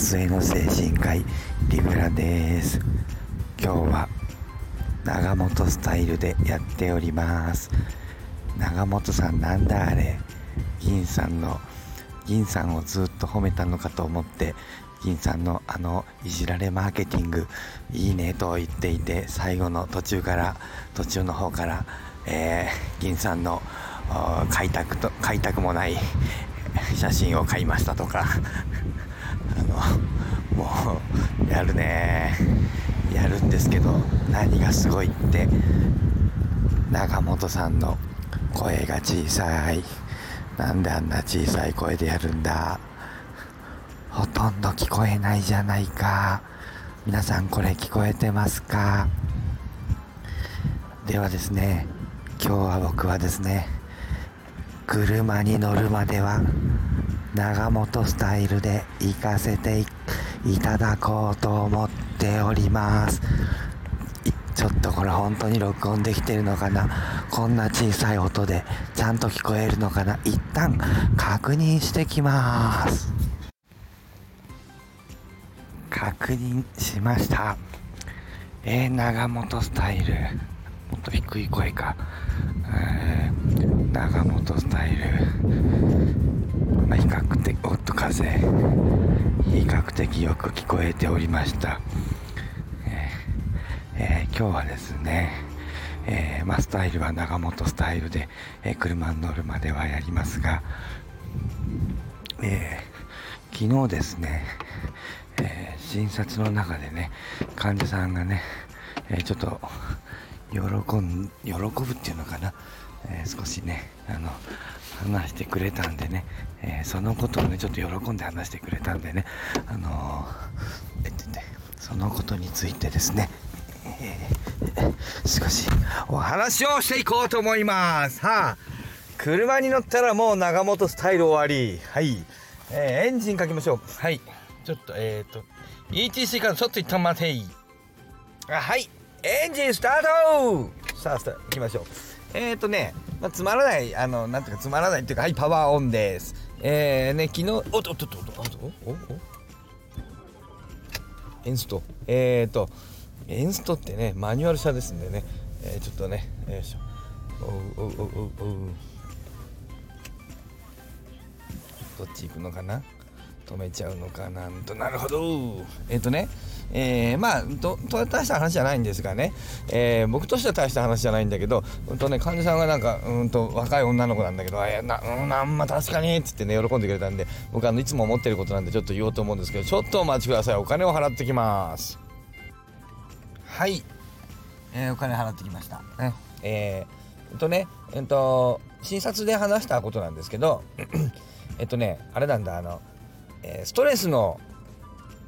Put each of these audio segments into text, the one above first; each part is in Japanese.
末の精神科医リブラです。今日は長本スタイルでやっております。長本さんなんだあれ？銀さんの銀さんをずっと褒めたのかと思って銀さんのあのいじられマーケティングいいねと言っていて最後の途中から途中の方から、えー、銀さんの開拓と開拓もない 写真を買いましたとか。あのもうやるね。やるんですけど何がすごいって長本さんの声が小さい。なんであんな小さい声でやるんだ。ほとんど聞こえないじゃないか。皆さんこれ聞こえてますか？ではですね今日は僕はですね車に乗るまでは長本スタイルで行かせていただこうと思っております。ちょっとこれ本当に録音できてるのかな？こんな小さい音でちゃんと聞こえるのかな？一旦確認してきます。確認しました。えー、長本スタイル。もっと低い声か、えー、長本スタイル、まあ、比較的おっと風。比較的よく聞こえておりました、えー、えー、今日はですね、えまあ、スタイルは長本スタイルで、え車に乗るまではやりますが、え昨日ですね、え診察の中でね患者さんがね、えちょっと喜ん喜ぶっていうのかな、え、少しねあの話してくれたんでね、えー、そのことをねちょっと喜んで話してくれたんでね。あのー、えっとねそのことについてですね、えー、少しお話をしていこうと思います。はあ車に乗ったらもう長本スタイル終わり。はい、えー、エンジンかけましょう。はい。ちょっとえっ、ー、と ETC からちょっと一旦待ていあはい。エンジンスタート。さあスタ行きましょう。えっ、ー、とね、まあ、つまらないあのなんていうかつまらないっていうかはいパワーオンです。えーね昨日おっとっとっとっとおおエンスト。えっ、ー、とエンストってねマニュアル車ですんでね、えー、ちょっとねよいしょ。おうおうおうおう。どっち行くのかな？止めちゃうのかなんと。なるほど。えっ、ー、とねえー、まあとと大した話じゃないんですがね、えー、僕としては大した話じゃないんだけど、うんとね、患者さんがなんかうんと若い女の子なんだけど「えなうんあんま確かに」っつってね喜んでくれたんで僕あのいつも思ってることなんでちょっと言おうと思うんですけどちょっとお待ちください。お金を払ってきます。はい、えー、お金払ってきました。ねえー、とねえっと診察で話したことなんですけどえっとねあれなんだあの、え、ストレスの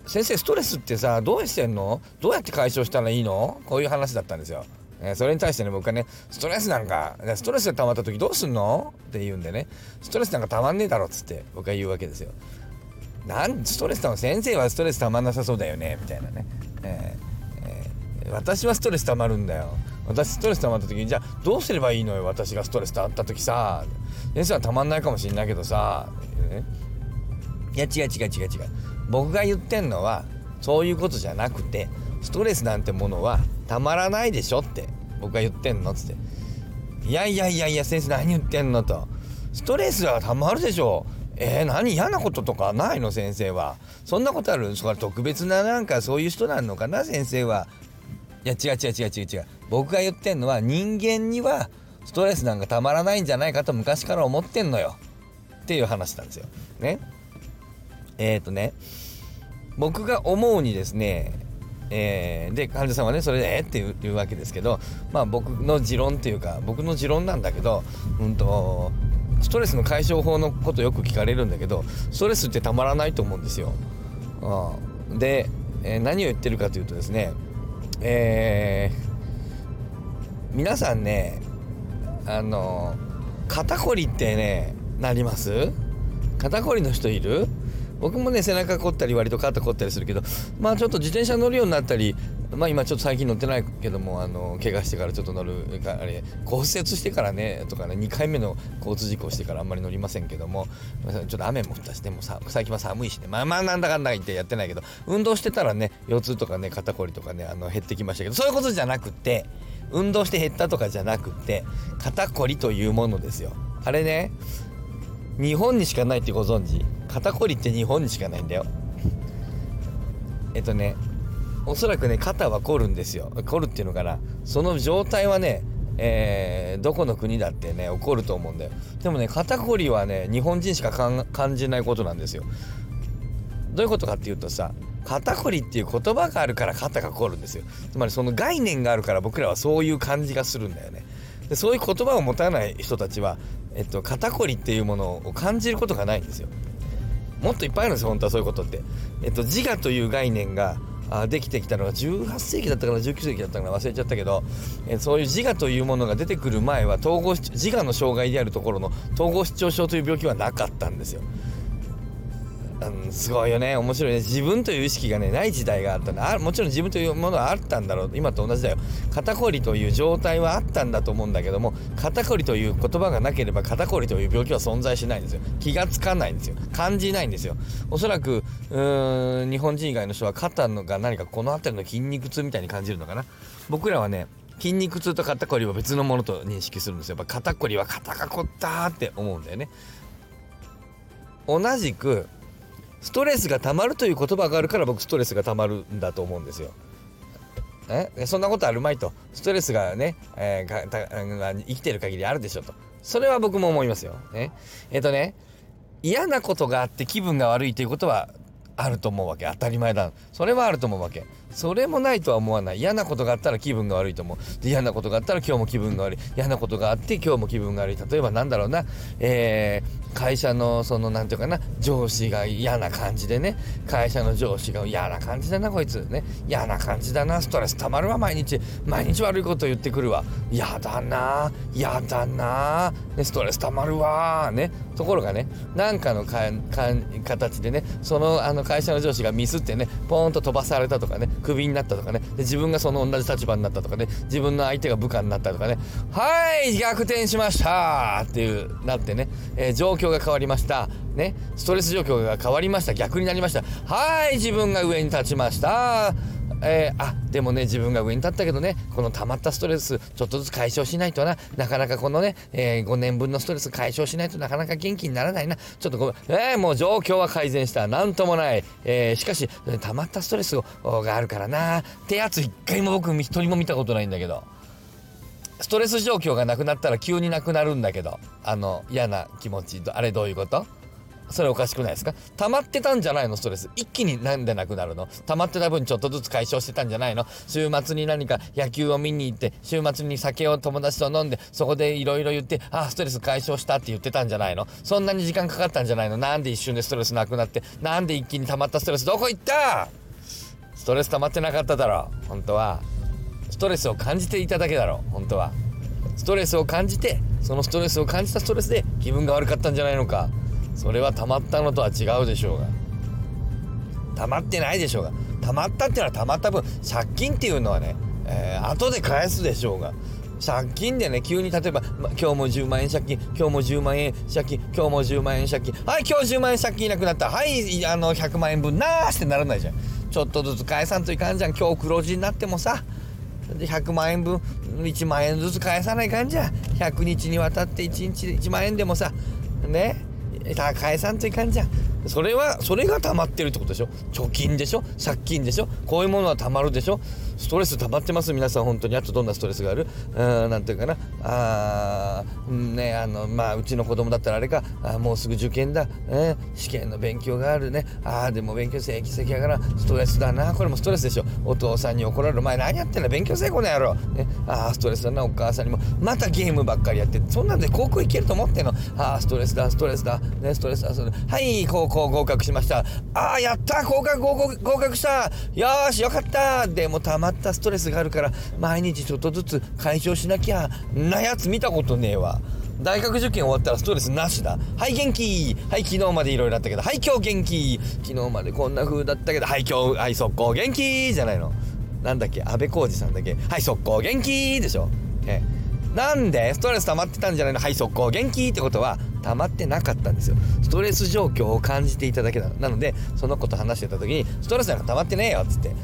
先生ストレスってさどうしてんの？どうやって解消したらいいの？こういう話だったんですよ。え、それに対してね僕はねストレスなんかストレスが溜まった時どうすんの？って言うんでね。ストレスなんか溜まんねえだろっつって僕は言うわけですよ。なんストレス溜ま先生はストレス溜まんなさそうだよねみたいなね、えーえー、私はストレス溜まるんだよ。私ストレス溜まった時にじゃあどうすればいいのよ私がストレス溜まった時さ。先生は溜まんないかもしんないけどさ、ね、いや違う違う違う違う。僕が言ってんのはそういうことじゃなくてストレスなんてものはたまらないでしょって僕が言ってんのっつって。いやいやいやいや先生何言ってんのと。ストレスはたまるでしょ。えー、何嫌なこととか？ないの先生は。そんなことある？それ特別ななんかそういう人なのかな？先生は。いや違う違う違う違う違う。僕が言ってんのは人間にはストレスなんかたまらないんじゃないかと昔から思ってんのよ。っていう話なんですよ。ね？えっ、ー、とね僕が思うにですねえー、で患者さんはねそれで「えっ?」て言うわけですけどまあ僕の持論っていうか僕の持論なんだけどうんとストレスの解消法のことよく聞かれるんだけどストレスってたまらないと思うんですよ。うん、で、えー、何を言ってるかというとですねえー、皆さんねあの肩こりってねなります？肩こりの人いる？僕もね背中凝ったり割と肩凝ったりするけどまあちょっと自転車乗るようになったりまあ今ちょっと最近乗ってないけどもあの怪我してからちょっと乗るあれ骨折してからねとかね2回目の交通事故してからあんまり乗りませんけどもちょっと雨も降ったしでもさ最近は寒いしね。まあまあなんだかんだ言ってやってないけど運動してたらね腰痛とかね肩こりとかねあの減ってきましたけどそういうことじゃなくて運動して減ったとかじゃなくて肩こりというものですよ。あれね日本にしかないってご存知？肩こりって日本にしかないんだよ。えっとねおそらくね肩は凝るんですよ。凝るっていうのかな。その状態はねえー、どこの国だってね起こると思うんだよ。でもね肩こりはね日本人しか感じないことなんですよ。どういうことかっていうとさ肩こりっていう言葉があるから肩が凝るんですよ。つまりその概念があるから僕らはそういう感じがするんだよね。でそういう言葉を持たない人たちは、えっと、肩こりっていうものを感じることがないんですよ。もっといっぱいあるんですよ本当はそういうことって、えっと、自我という概念があできてきたのが18世紀だったかな19世紀だったかな忘れちゃったけど、えそういう自我というものが出てくる前は統合自我の障害であるところの統合失調症という病気はなかったんですよ。うん、すごいよね。面白いね。自分という意識がねない時代があった。んだあもちろん自分というものはあったんだろう。今と同じだよ。肩こりという状態はあったんだと思うんだけども肩こりという言葉がなければ肩こりという病気は存在しないんですよ。気がつかないんですよ。感じないんですよ。おそらくうーん日本人以外の人は肩のが何かこの辺りの筋肉痛みたいに感じるのかな。僕らはね筋肉痛と肩こりは別のものと認識するんですよ。やっぱ肩こりは肩が凝ったって思うんだよね。同じくストレスがたまるという言葉があるから僕ストレスがたまるんだと思うんですよ。えそんなことあるまいと。ストレスがね、えー、生きてる限りあるでしょと。それは僕も思いますよ。ね、えっ、ー、とね嫌なことがあって気分が悪いということはあると思うわけ。当たり前だ。それはあると思うわけ。それもないとは思わない。嫌なことがあったら気分が悪いと思う。で嫌なことがあったら今日も気分が悪い。嫌なことがあって今日も気分が悪い。例えばなんだろうな、えー、会社のその何て言うかな上司が嫌な感じでね会社の上司が嫌な感じだなこいつね。嫌な感じだなストレスたまるわ毎日。毎日悪いこと言ってくるわ。嫌だな嫌だな、ね、ストレスたまるわね。ところがねなんかのか形でねそのあの会社の上司がミスってねポーンと飛ばされたとかねクビになったとかねで自分がその同じ立場になったとかね自分の相手が部下になったとかねはい逆転しましたっていうなってね、えー、状況が変わりました。ね。ストレス状況が変わりました。逆になりました。はい自分が上に立ちました。えー、あでもね自分が上に立ったけどねこの溜まったストレスちょっとずつ解消しないとな。なかなかこのね、えー、5年分のストレス解消しないとなかなか元気にならないな。ちょっとごめん。えー、もう状況は改善した。なんともない、えー、しかし溜まったストレスがあるからな。ってやつ一回も僕一人も見たことないんだけど。ストレス状況がなくなったら急になくなるんだけどあの嫌な気持ちあれどういうこと？それおかしくないですか？溜まってたんじゃないの？ストレス。一気になんでなくなるの？溜まってた分ちょっとずつ解消してたんじゃないの？週末に何か野球を見に行って週末に酒を友達と飲んでそこでいろいろ言ってあストレス解消したって言ってたんじゃないの？そんなに時間かかったんじゃないの？なんで一瞬でストレスなくなってなんで一気に溜まったストレス？どこ行った？ストレス溜まってなかっただろ本当は。トレスを感じていただけだろう。本当は。ストレスを感じてそのストレスを感じたストレスで気分が悪かったんじゃないのか。それは溜まったのとは違うでしょうが。溜まってないでしょうが。溜まったっていうのは溜まった分借金っていうのはね、えー、後で返すでしょうが。借金でね急に例えば、ま、今日も10万円借金今日も10万円借金今日も10万円借金。はい今日10万円借金いなくなった。はいあの100万円分なーしてならないじゃん。ちょっとずつ返さんといかんじゃん。今日黒字になってもさで100万円分1万円ずつ返さないかんじゃ。100日にわたって1日1万円でもさね返さんといかんじゃそれはそれが溜まってるってことでしょ？貯金でしょ？借金でしょ？こういうものは溜まるでしょ？ストレス溜まってます皆さん本当に。あとどんなストレスがある？うんなんていうかな。あねあのまあうちの子供だったらあれか。あもうすぐ受験だ、え試験の勉強があるね。ああでも勉強成績やからストレスだな。これもストレスでしょ。お父さんに怒られる。お前何やってんだ勉強せえこの野郎、ね、ああストレスだなお母さんにも。またゲームばっかりやって。そんなんで高校行けると思ってんの？ああストレスだストレスだ。ねストレスだそれ。はい高校合格しました。ああやった合格合格合格したよしよかったでもたまったストレスがあるから毎日ちょっとずつ解消しなきゃなやつ見たことねえわ。大学受験終わったらストレスなしだ。はい元気。はい昨日までいろいろあったけどはい今日元気。昨日までこんな風だったけどはい今日はい速攻元気。じゃないの。なんだっけ？安倍浩二さんだっけ？はい速攻元気でしょ。え。なんで？ストレス溜まってたんじゃないの？はい速攻元気ってことは溜まってなかったんですよ。ストレス状況を感じていただけなの。なのでその子と話してた時にストレスなんか溜まってねえよっつって。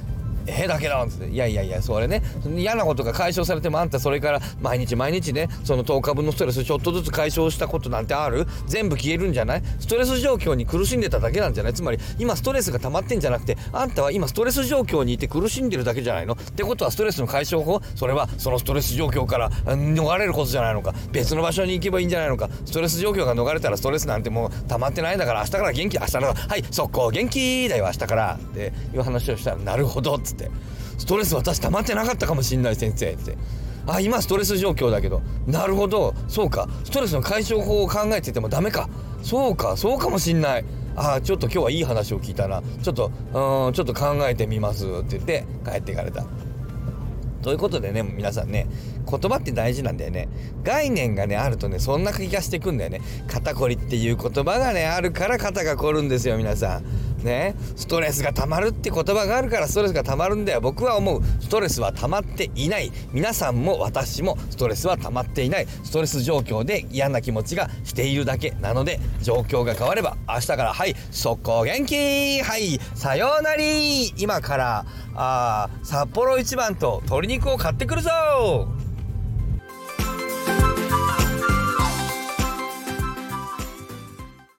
えだけどつって。いやいやいやそれね。嫌なことが解消されてもあんたそれから毎日毎日ねその10日分のストレスちょっとずつ解消したことなんてある？全部消えるんじゃない？ストレス状況に苦しんでただけなんじゃない？つまり今ストレスが溜まってんじゃなくてあんたは今ストレス状況にいて苦しんでるだけじゃないの？ってことはストレスの解消法？それはそのストレス状況から逃れることじゃないのか？別の場所に行けばいいんじゃないのか？ストレス状況が逃れたらストレスなんてもう溜まってないんだから明日から元気明日からはい速攻元気だよ明日から。っていう話をしたらなるほどっつって。ストレス私溜まってなかったかもしんない先生って。あ今ストレス状況だけど。なるほど。そうか。ストレスの解消法を考えててもダメか。そうか。そうかもしんない。あちょっと今日はいい話を聞いたな。ちょっとうんちょっと考えてみますって言って帰っていかれた。ということでね皆さんね言葉って大事なんだよね。概念がねあるとねそんな気がしてくんだよね。肩こりっていう言葉がねあるから肩が凝るんですよ皆さん。ねストレスが溜まるって言葉があるからストレスが溜まるんだよ。僕は思う。ストレスは溜まっていない。皆さんも私もストレスは溜まっていない。ストレス状況で嫌な気持ちがしているだけなので状況が変われば明日からはい速攻元気はいさようなり今からあ札幌一番と鶏肉を買ってくるぞ。